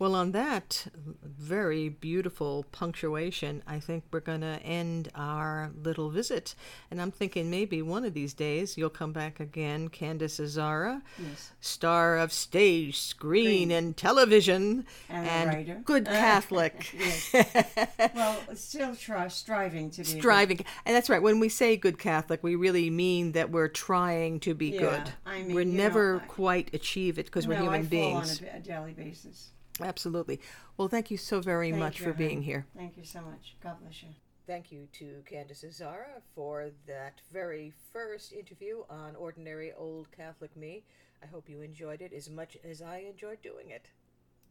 Speaker 1: Well, on that very beautiful punctuation, I think we're going to end our little visit. And I'm thinking maybe one of these days you'll come back again, Candice Azzara,
Speaker 2: Yes.
Speaker 1: star of stage, screen, and television,
Speaker 2: And a writer.
Speaker 1: good Catholic.
Speaker 2: Well, still try, striving to be
Speaker 1: Striving. And that's right. When we say good Catholic, we really mean that we're trying to be
Speaker 2: Yeah,
Speaker 1: good.
Speaker 2: I mean,
Speaker 1: we're
Speaker 2: you know,
Speaker 1: never
Speaker 2: I-
Speaker 1: quite achieve it because we're
Speaker 2: no,
Speaker 1: human
Speaker 2: I fall
Speaker 1: beings.
Speaker 2: on a, a daily basis.
Speaker 1: Absolutely. Well, thank you so very
Speaker 2: Thank
Speaker 1: much
Speaker 2: you,
Speaker 1: for
Speaker 2: hon.
Speaker 1: being here.
Speaker 2: Thank you so much. God bless you.
Speaker 1: Thank you to Candice Azzara for that very first interview on Ordinary Old Catholic Me. I hope you enjoyed it as much as I enjoyed doing it.